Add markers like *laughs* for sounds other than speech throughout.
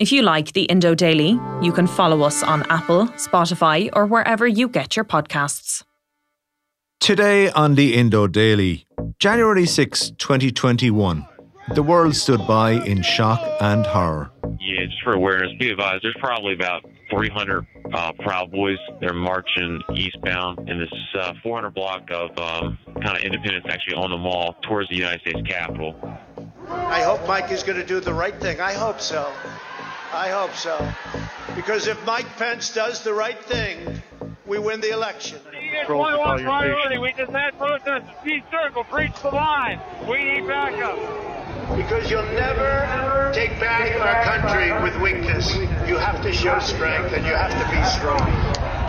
If you like the Indo Daily, you can follow us on Apple, Spotify, or wherever you get your podcasts. Today on the Indo Daily, January 6, 2021. The world stood by in shock and horror. Yeah, just for awareness, be advised, there's probably about 300 uh, Proud Boys. They're marching eastbound in this uh, 400 block of um, kind of Independence, actually on the mall towards the United States Capitol. I hope Mike is going to do the right thing. I hope so. I hope so. Because if Mike Pence does the right thing, we win the election. one priority. We just had protesters. Peace circle, breach the line. We need backup. Because you'll never take back our country with weakness. You have to show strength and you have to be strong.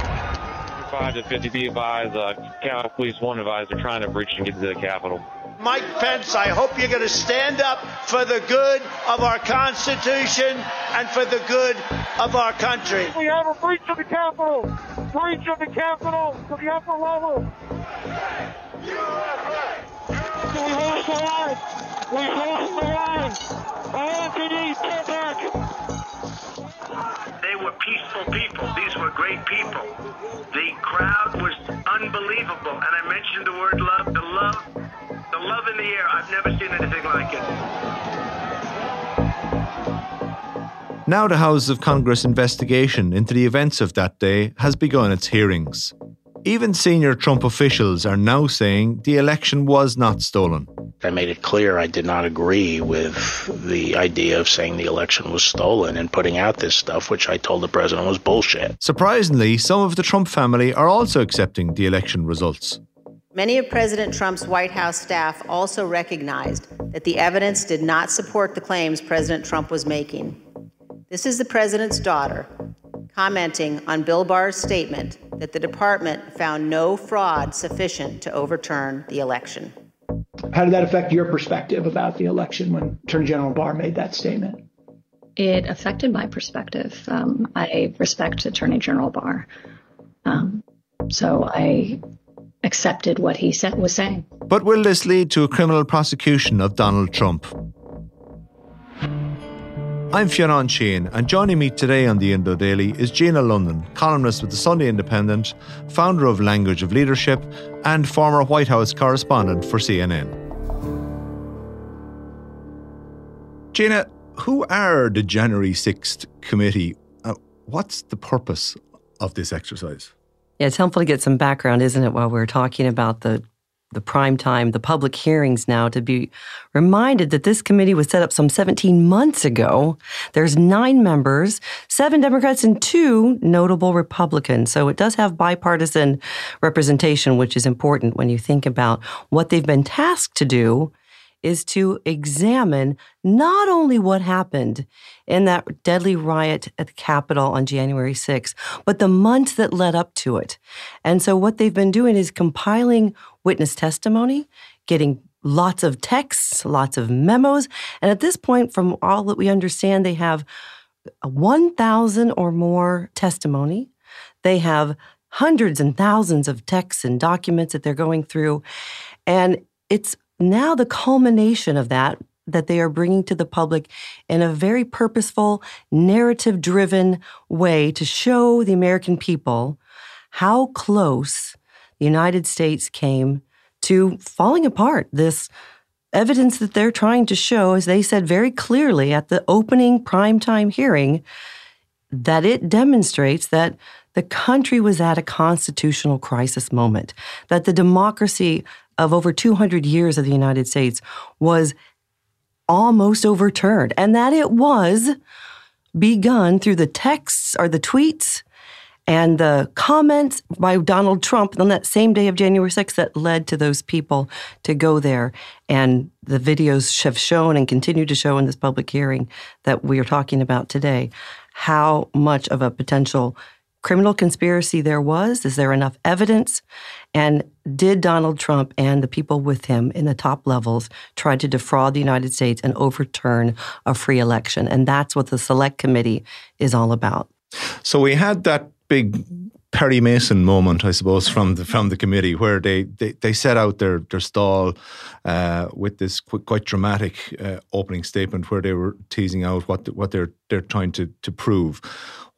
5 to 50 be advised, uh, Capitol Police 1 advised they're trying to breach and get to the Capitol. Mike Pence, I hope you're going to stand up for the good of our Constitution and for the good of our country. We have a breach of the Capitol. Breach of the Capitol to the upper level. We hold the line. We hold the line. Anthony, get back. They were peaceful people. These were great people. The crowd was unbelievable. And I mentioned the word love. The love, the love in the air. I've never seen anything like it. Now, the House of Congress investigation into the events of that day has begun its hearings. Even senior Trump officials are now saying the election was not stolen. I made it clear I did not agree with the idea of saying the election was stolen and putting out this stuff, which I told the president was bullshit. Surprisingly, some of the Trump family are also accepting the election results. Many of President Trump's White House staff also recognized that the evidence did not support the claims President Trump was making. This is the president's daughter commenting on Bill Barr's statement that the department found no fraud sufficient to overturn the election. How did that affect your perspective about the election when Attorney General Barr made that statement? It affected my perspective. Um, I respect Attorney General Barr. Um, so I accepted what he said, was saying. But will this lead to a criminal prosecution of Donald Trump? I'm Fionnan Sheahan, and joining me today on the Indo Daily is Gina London, columnist with the Sunday Independent, founder of Language of Leadership, and former White House correspondent for CNN. Gina, who are the January 6th committee? Uh, what's the purpose of this exercise? Yeah, it's helpful to get some background, isn't it, while we're talking about the the prime time, the public hearings now to be reminded that this committee was set up some 17 months ago. There's nine members, seven Democrats and two notable Republicans. So it does have bipartisan representation, which is important when you think about what they've been tasked to do is to examine not only what happened in that deadly riot at the Capitol on January 6th, but the months that led up to it. And so what they've been doing is compiling witness testimony, getting lots of texts, lots of memos. And at this point, from all that we understand, they have 1,000 or more testimony. They have hundreds and thousands of texts and documents that they're going through. And it's now the culmination of that that they are bringing to the public in a very purposeful, narrative driven way to show the American people how close the United States came to falling apart. This evidence that they're trying to show, as they said very clearly at the opening primetime hearing, that it demonstrates that the country was at a constitutional crisis moment, that the democracy of over 200 years of the United States was almost overturned, and that it was begun through the texts or the tweets and the comments by Donald Trump on that same day of January 6th that led to those people to go there. And the videos have shown and continue to show in this public hearing that we are talking about today how much of a potential criminal conspiracy there was? Is there enough evidence? And did Donald Trump and the people with him in the top levels try to defraud the United States and overturn a free election? And that's what the Select Committee is all about. So we had that big Perry Mason moment, I suppose, from the from the committee where they they, they set out their their stall uh, with this quite, quite dramatic uh, opening statement where they were teasing out what the, what they're they're trying to to prove.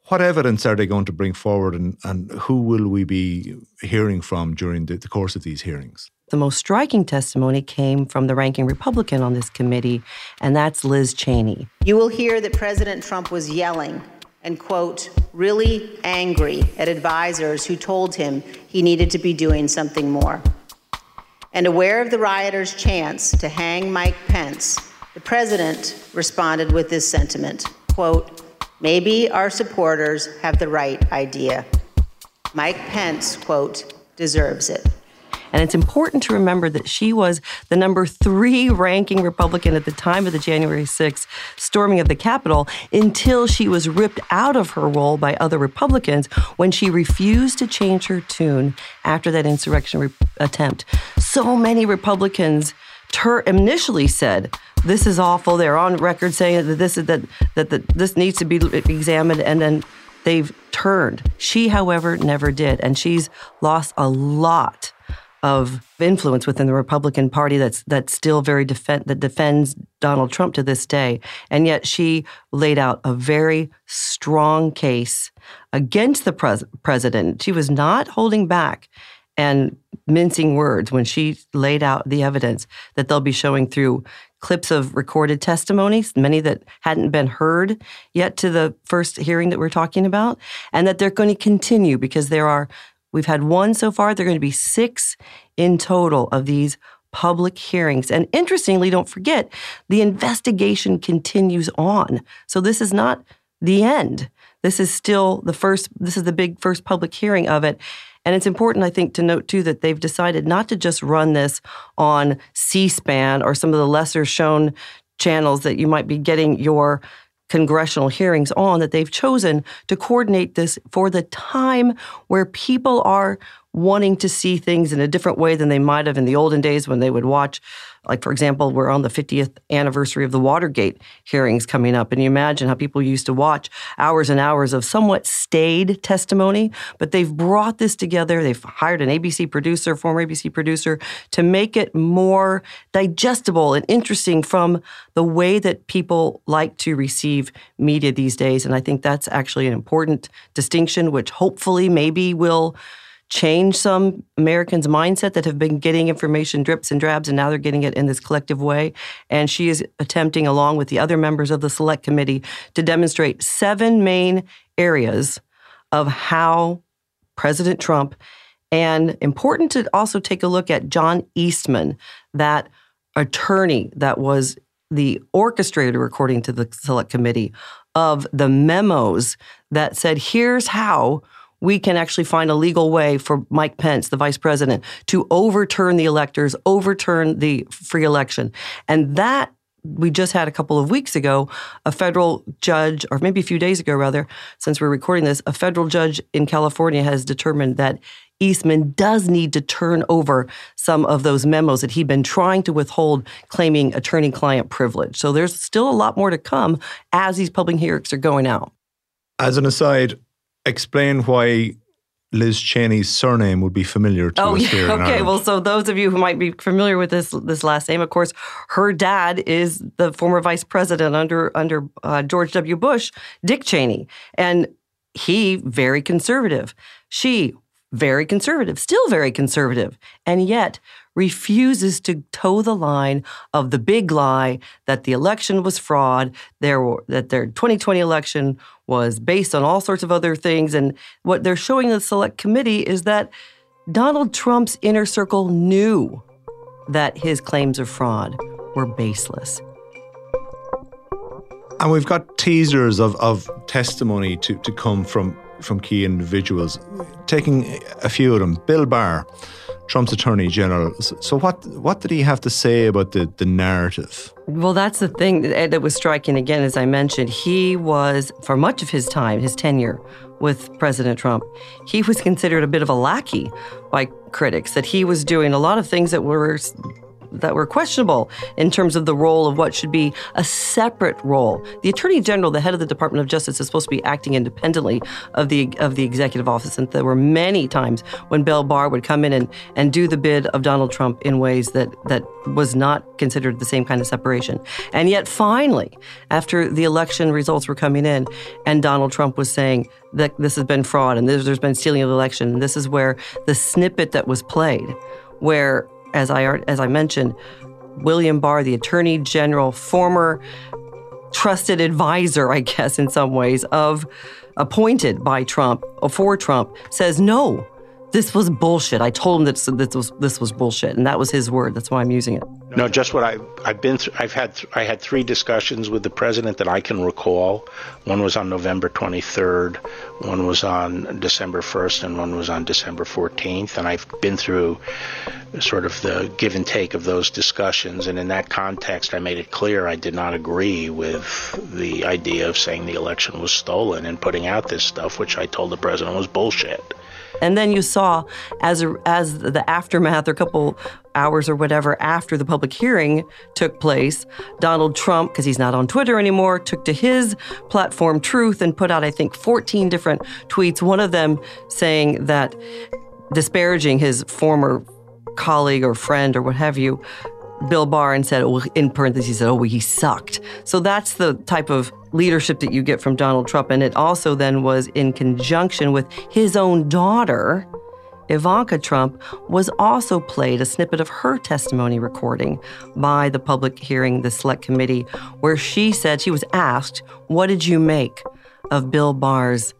What evidence are they going to bring forward, and, and who will we be hearing from during the, the course of these hearings? The most striking testimony came from the ranking Republican on this committee, and that's Liz Cheney. You will hear that President Trump was yelling and, quote, really angry at advisors who told him he needed to be doing something more. And aware of the rioters' chance to hang Mike Pence, the president responded with this sentiment, quote, maybe our supporters have the right idea. Mike Pence, quote, deserves it. And it's important to remember that she was the number three ranking Republican at the time of the January 6th storming of the Capitol until she was ripped out of her role by other Republicans when she refused to change her tune after that insurrection re- attempt. So many Republicans ter- initially said, this is awful. They're on record saying that this is that that, that this needs to be examined, and then they've turned. She, however, never did, and she's lost a lot of influence within the Republican Party that's that's still very defend, that defends Donald Trump to this day. And yet she laid out a very strong case against the pres- president. She was not holding back and mincing words when she laid out the evidence that they'll be showing through clips of recorded testimonies, many that hadn't been heard yet to the first hearing that we're talking about, and that they're going to continue because there are We've had one so far. There are going to be six in total of these public hearings. And interestingly, don't forget, the investigation continues on. So this is not the end. This is still the first, this is the big first public hearing of it. And it's important, I think, to note too that they've decided not to just run this on C SPAN or some of the lesser shown channels that you might be getting your congressional hearings on that they've chosen to coordinate this for the time where people are wanting to see things in a different way than they might have in the olden days when they would watch. Like, for example, we're on the 50th anniversary of the Watergate hearings coming up. And you imagine how people used to watch hours and hours of somewhat staid testimony, but they've brought this together. They've hired an ABC producer, former ABC producer, to make it more digestible and interesting from the way that people like to receive media these days. And I think that's actually an important distinction, which hopefully maybe will change some Americans' mindset that have been getting information drips and drabs, and now they're getting it in this collective way. And she is attempting, along with the other members of the select committee, to demonstrate seven main areas of how President Trump, and important to also take a look at John Eastman, that attorney that was the orchestrator, according to the select committee, of the memos that said, here's how we can actually find a legal way for Mike Pence, the vice president, to overturn the electors, overturn the free election. And that we just had a couple of weeks ago a federal judge, or maybe a few days ago rather, since we're recording this, a federal judge in California has determined that Eastman does need to turn over some of those memos that he'd been trying to withhold, claiming attorney client privilege. So there's still a lot more to come as these public hearings are going out. As an aside, explain why Liz Cheney's surname would be familiar to oh, us here. Yeah, okay, well, so those of you who might be familiar with this this last name, of course, her dad is the former vice president under under uh, George W. Bush, Dick Cheney, and he very conservative. She very conservative, still very conservative, and yet refuses to toe the line of the big lie that the election was fraud, there were, that their 2020 election was based on all sorts of other things. And what they're showing the select committee is that Donald Trump's inner circle knew that his claims of fraud were baseless. And we've got teasers of, of testimony to, to come from, from key individuals. Taking a few of them, Bill Barr, Trump's Attorney General. So, what what did he have to say about the, the narrative? Well, that's the thing eh, that was striking again, as I mentioned. He was, for much of his time, his tenure with President Trump, he was considered a bit of a lackey by critics, that he was doing a lot of things that were that were questionable in terms of the role of what should be a separate role. The Attorney General, the head of the Department of Justice, is supposed to be acting independently of the of the executive office. And there were many times when Bill Barr would come in and, and do the bid of Donald Trump in ways that that was not considered the same kind of separation. And yet finally, after the election results were coming in and Donald Trump was saying that this has been fraud and there's, been stealing of the election, and this is where the snippet that was played, where as I as I mentioned, William Barr, the Attorney General, former trusted advisor, I guess, in some ways, of appointed by Trump or for Trump, says no. This was bullshit. I told him that this was this was bullshit, and that was his word. That's why I'm using it. No, just what I I've been through. I've had th- I had three discussions with the president that I can recall. One was on November 23rd, one was on December 1st, and one was on December 14th. And I've been through sort of the give and take of those discussions. And in that context, I made it clear I did not agree with the idea of saying the election was stolen and putting out this stuff, which I told the president was bullshit. And then you saw, as a, as the aftermath, or a couple hours or whatever after the public hearing took place, Donald Trump, because he's not on Twitter anymore, took to his platform Truth and put out, I think, 14 different tweets. One of them saying that disparaging his former colleague or friend or what have you, Bill Barr, and said, oh, in parentheses, he said, oh, well, he sucked. So that's the type of leadership that you get from Donald Trump. And it also then was in conjunction with his own daughter, Ivanka Trump, was also played a snippet of her testimony recording by the public hearing, the select committee, where she said she was asked, What did you make of Bill Barr's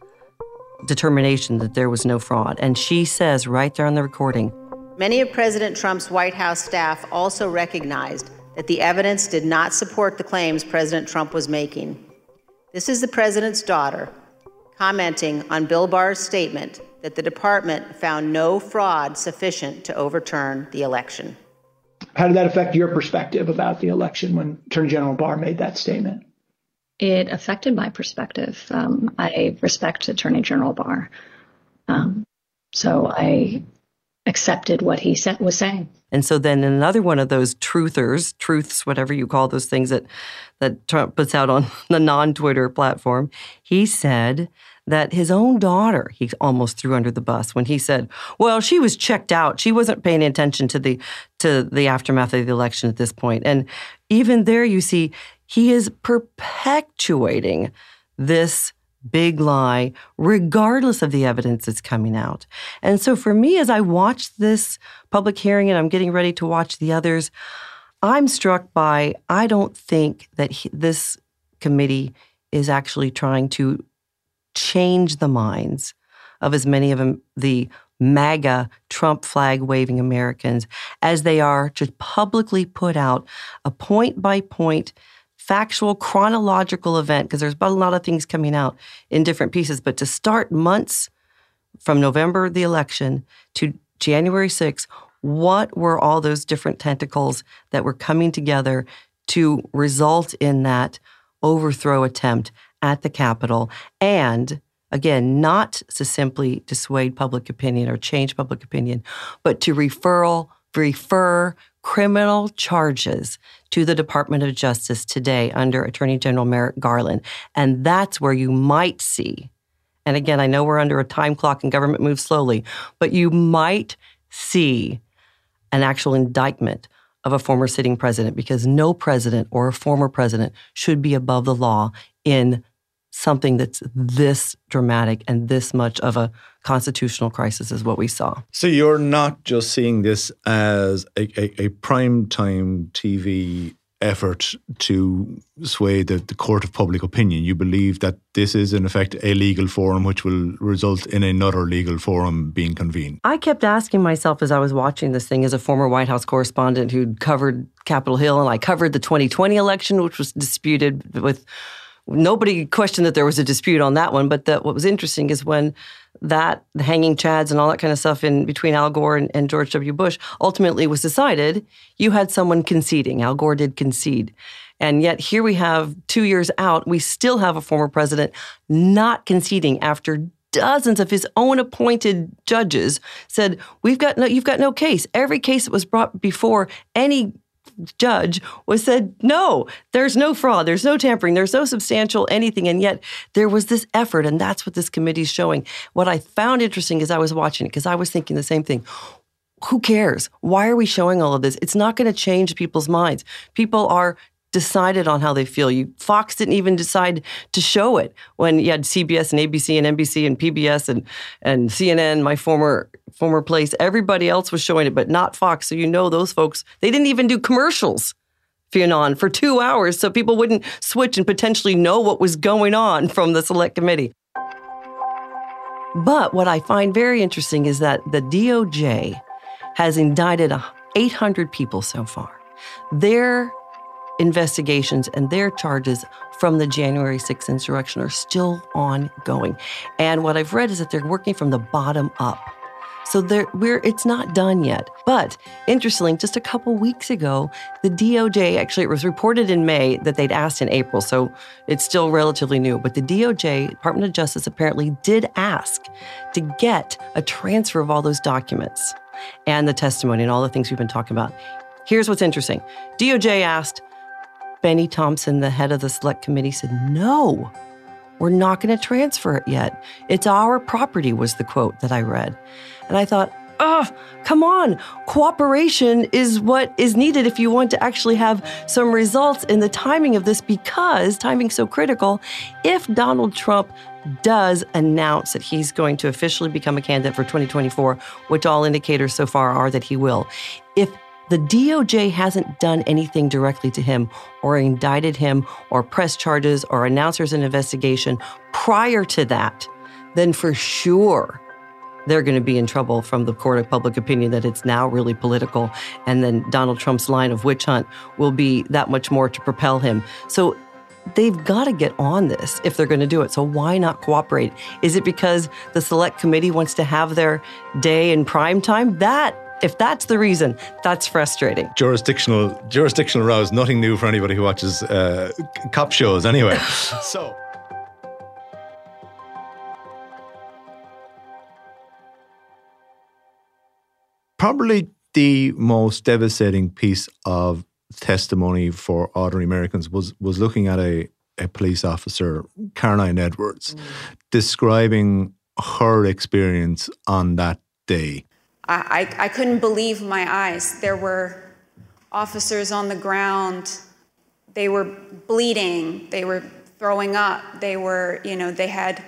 determination that there was no fraud? And she says right there on the recording, Many of President Trump's White House staff also recognized that the evidence did not support the claims President Trump was making. This is the president's daughter commenting on Bill Barr's statement that the department found no fraud sufficient to overturn the election. How did that affect your perspective about the election when Attorney General Barr made that statement? It affected my perspective. Um, I respect Attorney General Barr. Um, so I accepted what he said, was saying. And so then another one of those truthers, truths, whatever you call those things that that Trump puts out on *laughs* the non-Twitter platform, he said that his own daughter he almost threw under the bus when he said, "Well, she was checked out. She wasn't paying attention to the to the aftermath of the election at this point." And even there you see he is perpetuating this big lie, regardless of the evidence that's coming out. And so for me, as I watch this public hearing and I'm getting ready to watch the others, I'm struck by I don't think that he, this committee is actually trying to change the minds of as many of them, the MAGA Trump flag waving Americans as they are to publicly put out a point by point factual chronological event because there's a lot of things coming out in different pieces but to start months from november the election to january 6 what were all those different tentacles that were coming together to result in that overthrow attempt at the capitol? And again not to simply dissuade public opinion or change public opinion but to referral refer criminal charges to the Department of Justice today under Attorney General Merrick Garland. And that's where you might see, and again, I know we're under a time clock and government moves slowly, but you might see an actual indictment of a former sitting president because no president or a former president should be above the law in something that's this dramatic and this much of a constitutional crisis as what we saw. So you're not just seeing this as a, a, a prime time TV effort to sway the, the court of public opinion. You believe that this is, in effect, a legal forum which will result in another legal forum being convened. I kept asking myself as I was watching this thing as a former White House correspondent who'd covered Capitol Hill and I covered the 2020 election, which was disputed with nobody questioned that there was a dispute on that one. But that what was interesting is when that the hanging chads and all that kind of stuff in between Al Gore and, and George W. Bush ultimately was decided, you had someone conceding. Al Gore did concede. And yet here we have two years out, we still have a former president not conceding after dozens of his own appointed judges said, We've got no, you've got no case. Every case that was brought before any judge was said, no, there's no fraud, there's no tampering, there's no substantial anything. And yet there was this effort, and that's what this committee is showing. What I found interesting as I was watching it, because I was thinking the same thing. Who cares? Why are we showing all of this? It's not going to change people's minds. People are decided on how they feel. You Fox didn't even decide to show it when you had CBS and ABC and NBC and PBS and and CNN, my former former place. Everybody else was showing it, but not Fox. So you know those folks, they didn't even do commercials. Fionnan for two hours so people wouldn't switch and potentially know what was going on from the select committee. But what I find very interesting is that the DOJ has indicted 800 people so far. Their investigations and their charges from the January 6th insurrection are still ongoing. And what I've read is that they're working from the bottom up. So we're it's not done yet. But interestingly, just a couple weeks ago, the DOJ actually it was reported in May that they'd asked in April, so it's still relatively new. But the DOJ, Department of Justice, apparently did ask to get a transfer of all those documents and the testimony and all the things we've been talking about. Here's what's interesting: DOJ asked. Bennie Thompson, the head of the select committee, said no. We're not going to transfer it yet. It's our property, was the quote that I read. And I thought, oh, come on. Cooperation is what is needed if you want to actually have some results in the timing of this because timing's so critical. If Donald Trump does announce that he's going to officially become a candidate for 2024, which all indicators so far are that he will, if the DOJ hasn't done anything directly to him or indicted him or pressed charges or announced there's an investigation prior to that, then for sure they're going to be in trouble from the court of public opinion that it's now really political. And then Donald Trump's line of witch hunt will be that much more to propel him. So they've got to get on this if they're going to do it. So why not cooperate? Is it because the select committee wants to have their day in prime time? That if that's the reason, that's frustrating. Jurisdictional jurisdictional rows, nothing new for anybody who watches uh, cop shows anyway. *laughs* so probably the most devastating piece of testimony for ordinary Americans was was looking at a, a police officer, Caroline Edwards, mm. describing her experience on that day. I, I, couldn't believe my eyes. There were officers on the ground. They were bleeding. They were throwing up. They were, you know, they had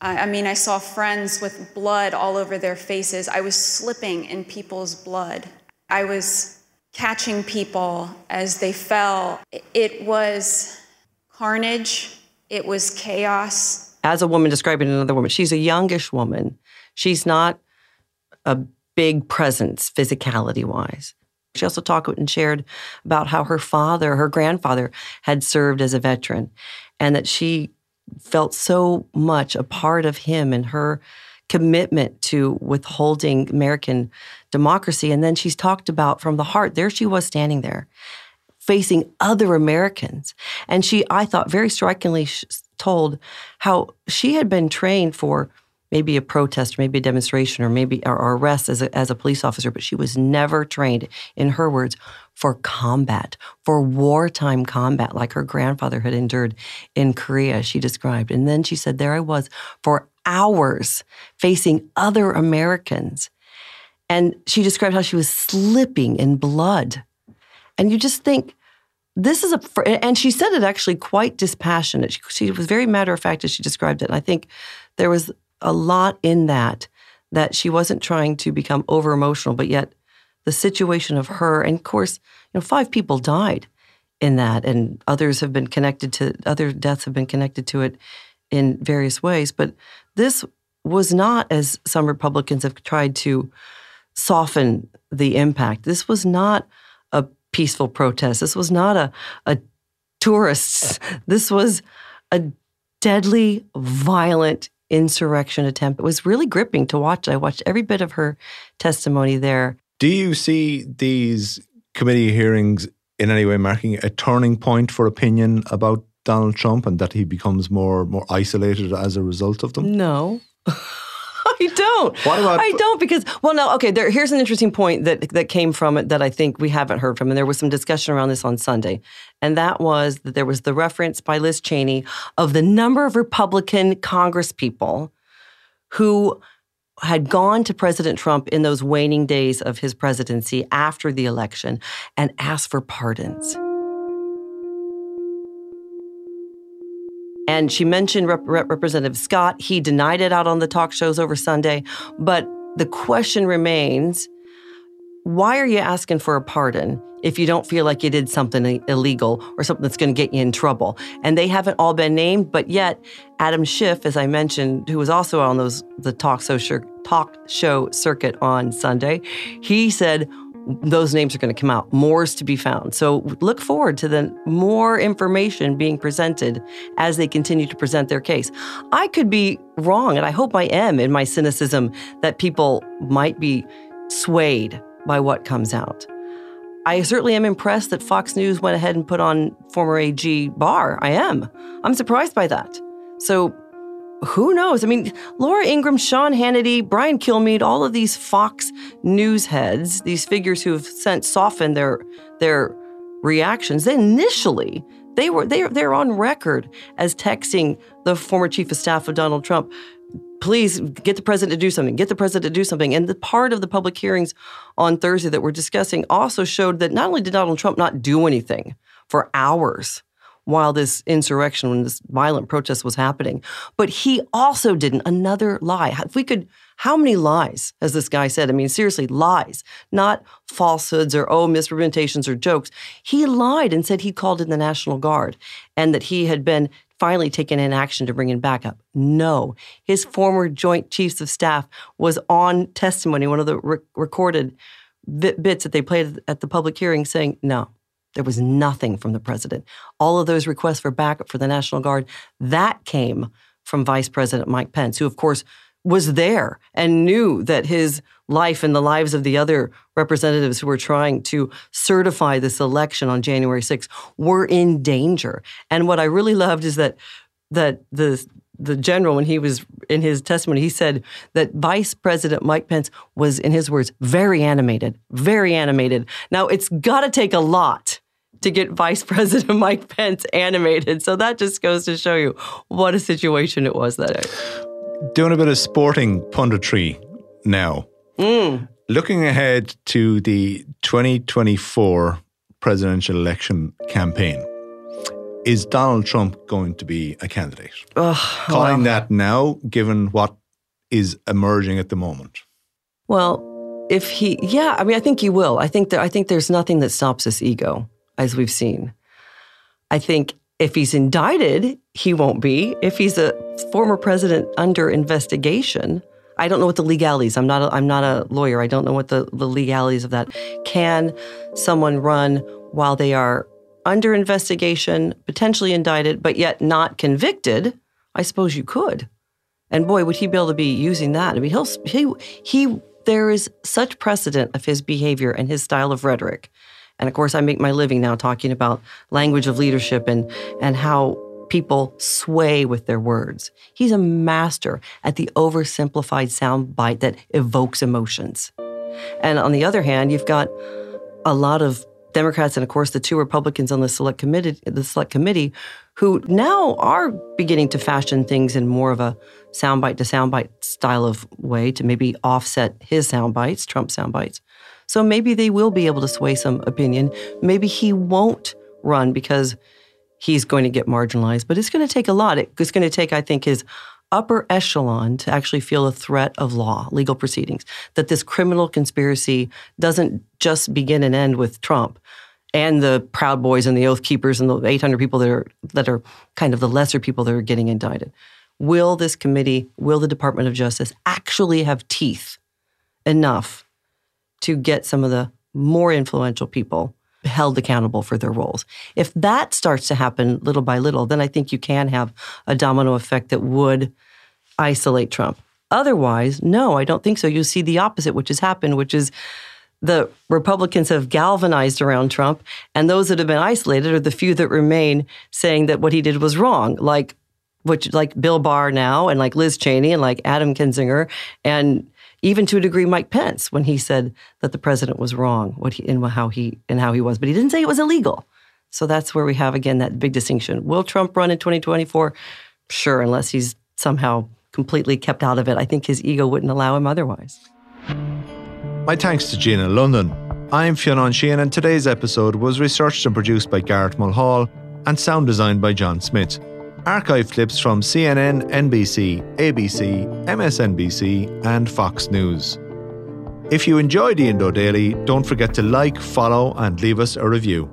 I mean, I saw friends with blood all over their faces. I was slipping in people's blood. I was catching people as they fell. It was carnage, it was chaos. As a woman describing another woman, she's a youngish woman. She's not a big presence physicality wise. She also talked and shared about how her father, her grandfather, had served as a veteran and that she felt so much a part of him and her commitment to withholding American democracy. And then she's talked about from the heart. There she was standing there facing other Americans. And she, I thought, very strikingly told how she had been trained for maybe a protest or maybe a demonstration or maybe or arrest as a, as a police officer, but she was never trained, in her words, for combat, for wartime combat, like her grandfather had endured in Korea, she described. And then she said, There I was for hours facing other Americans. And she described how she was slipping in blood. And you just think, this is a, and she said it actually quite dispassionate. She, she was very matter of fact as she described it. And I think there was a lot in that, that she wasn't trying to become over emotional, but yet the situation of her, and of course, you know, five people died in that, and others have been connected to, other deaths have been connected to it in various ways. But this was not, as some Republicans have tried to soften the impact, this was not a peaceful protest. This was not a, a tourists. This was a deadly, violent insurrection attempt. It was really gripping to watch. I watched every bit of her testimony there. Do you see these committee hearings in any way marking a turning point for opinion about Donald Trump and that he becomes more more isolated as a result of them? No. *laughs* *laughs* I don't. What about? I I don't because well, no. Okay, there, here's an interesting point that that came from it that I think we haven't heard from, and there was some discussion around this on Sunday, and that was that there was the reference by Liz Cheney of the number of Republican Congresspeople who had gone to President Trump in those waning days of his presidency after the election and asked for pardons. And she mentioned Rep- Rep- Representative Scott. He denied it out on the talk shows over Sunday. But the question remains why are you asking for a pardon if you don't feel like you did something illegal or something that's going to get you in trouble? And they haven't all been named, but yet Adam Schiff, as I mentioned, who was also on those the talk show talk show circuit on Sunday, he said those names are going to come out. More is to be found. So look forward to the more information being presented as they continue to present their case. I could be wrong, and I hope I am in my cynicism that people might be swayed by what comes out. I certainly am impressed that Fox News went ahead and put on former AG Barr. I am. I'm surprised by that. So who knows? I mean, Laura Ingraham, Sean Hannity, Brian Kilmeade, all of these Fox News heads, these figures who have sent softened their their reactions. They initially they were they they're on record as texting the former chief of staff of Donald Trump, please get the president to do something, get the president to do something. And the part of the public hearings on Thursday that we're discussing also showed that not only did Donald Trump not do anything for hours while this insurrection, when this violent protest was happening. But he also didn't. Another lie. If we could, how many lies has this guy said? I mean, seriously, lies, not falsehoods or, oh, misrepresentations or jokes. He lied and said he called in the National Guard and that he had been finally taken in action to bring in backup. No, his former Joint Chiefs of Staff was on testimony, one of the re- recorded bits that they played at the public hearing saying, no, there was nothing from the president. All of those requests for backup for the National Guard, that came from Vice President Mike Pence, who, of course, was there and knew that his life and the lives of the other representatives who were trying to certify this election on January 6th were in danger. And what I really loved is that that the the general, when he was in his testimony, he said that Vice President Mike Pence was, in his words, very animated, very animated. Now, it's got to take a lot to get Vice *laughs* President Mike Pence animated. So that just goes to show you what a situation it was that day. Doing a bit of sporting punditry now. Mm. Looking ahead to the 2024 presidential election campaign, is Donald Trump going to be a candidate? Ugh, Calling that now, given what is emerging at the moment? Well, if he, yeah, I mean, I think he will. I think that I think there's nothing that stops his ego as we've seen. I think if he's indicted, he won't be. If he's a former president under investigation, I don't know what the legalities. I'm not. A, I'm not a lawyer. I don't know what the, the legalities of that. Can someone run while they are under investigation, potentially indicted, but yet not convicted? I suppose you could. And boy, would he be able to be using that? I mean, he'll he he. There is such precedent of his behavior and his style of rhetoric and of course, I make my living now talking about language of leadership and, and how people sway with their words. He's a master at the oversimplified soundbite that evokes emotions. And on the other hand, you've got a lot of Democrats and of course the two Republicans on the select committee the select committee who now are beginning to fashion things in more of a soundbite to soundbite style of way to maybe offset his soundbites, Trump soundbites. So maybe they will be able to sway some opinion. Maybe he won't run because he's going to get marginalized. But it's going to take a lot. It's going to take, I think, his upper echelon to actually feel a threat of law, legal proceedings, that this criminal conspiracy doesn't just begin and end with Trump and the Proud Boys and the Oath Keepers and the 800 people that are that are kind of the lesser people that are getting indicted. Will this committee, will the Department of Justice actually have teeth enough to get some of the more influential people held accountable for their roles? If that starts to happen little by little, then I think you can have a domino effect that would isolate Trump. Otherwise, no, I don't think so. You see the opposite, which has happened, which is the Republicans have galvanized around Trump, and those that have been isolated are the few that remain saying that what he did was wrong, like which like Bill Barr now, and like Liz Cheney, and like Adam Kinzinger, and even to a degree Mike Pence when he said that the president was wrong, what he in how he and how he was, but he didn't say it was illegal. So that's where we have again that big distinction. Will Trump run in 2024? Sure, unless he's somehow completely kept out of it. I think his ego wouldn't allow him otherwise. My thanks to Gina London. I'm Fionnan Sheahan, and today's episode was researched and produced by Garrett Mulhall and sound designed by John Smith. Archive clips from CNN, NBC, ABC, MSNBC, and Fox News. If you enjoyed the Indo Daily, don't forget to like, follow, and leave us a review.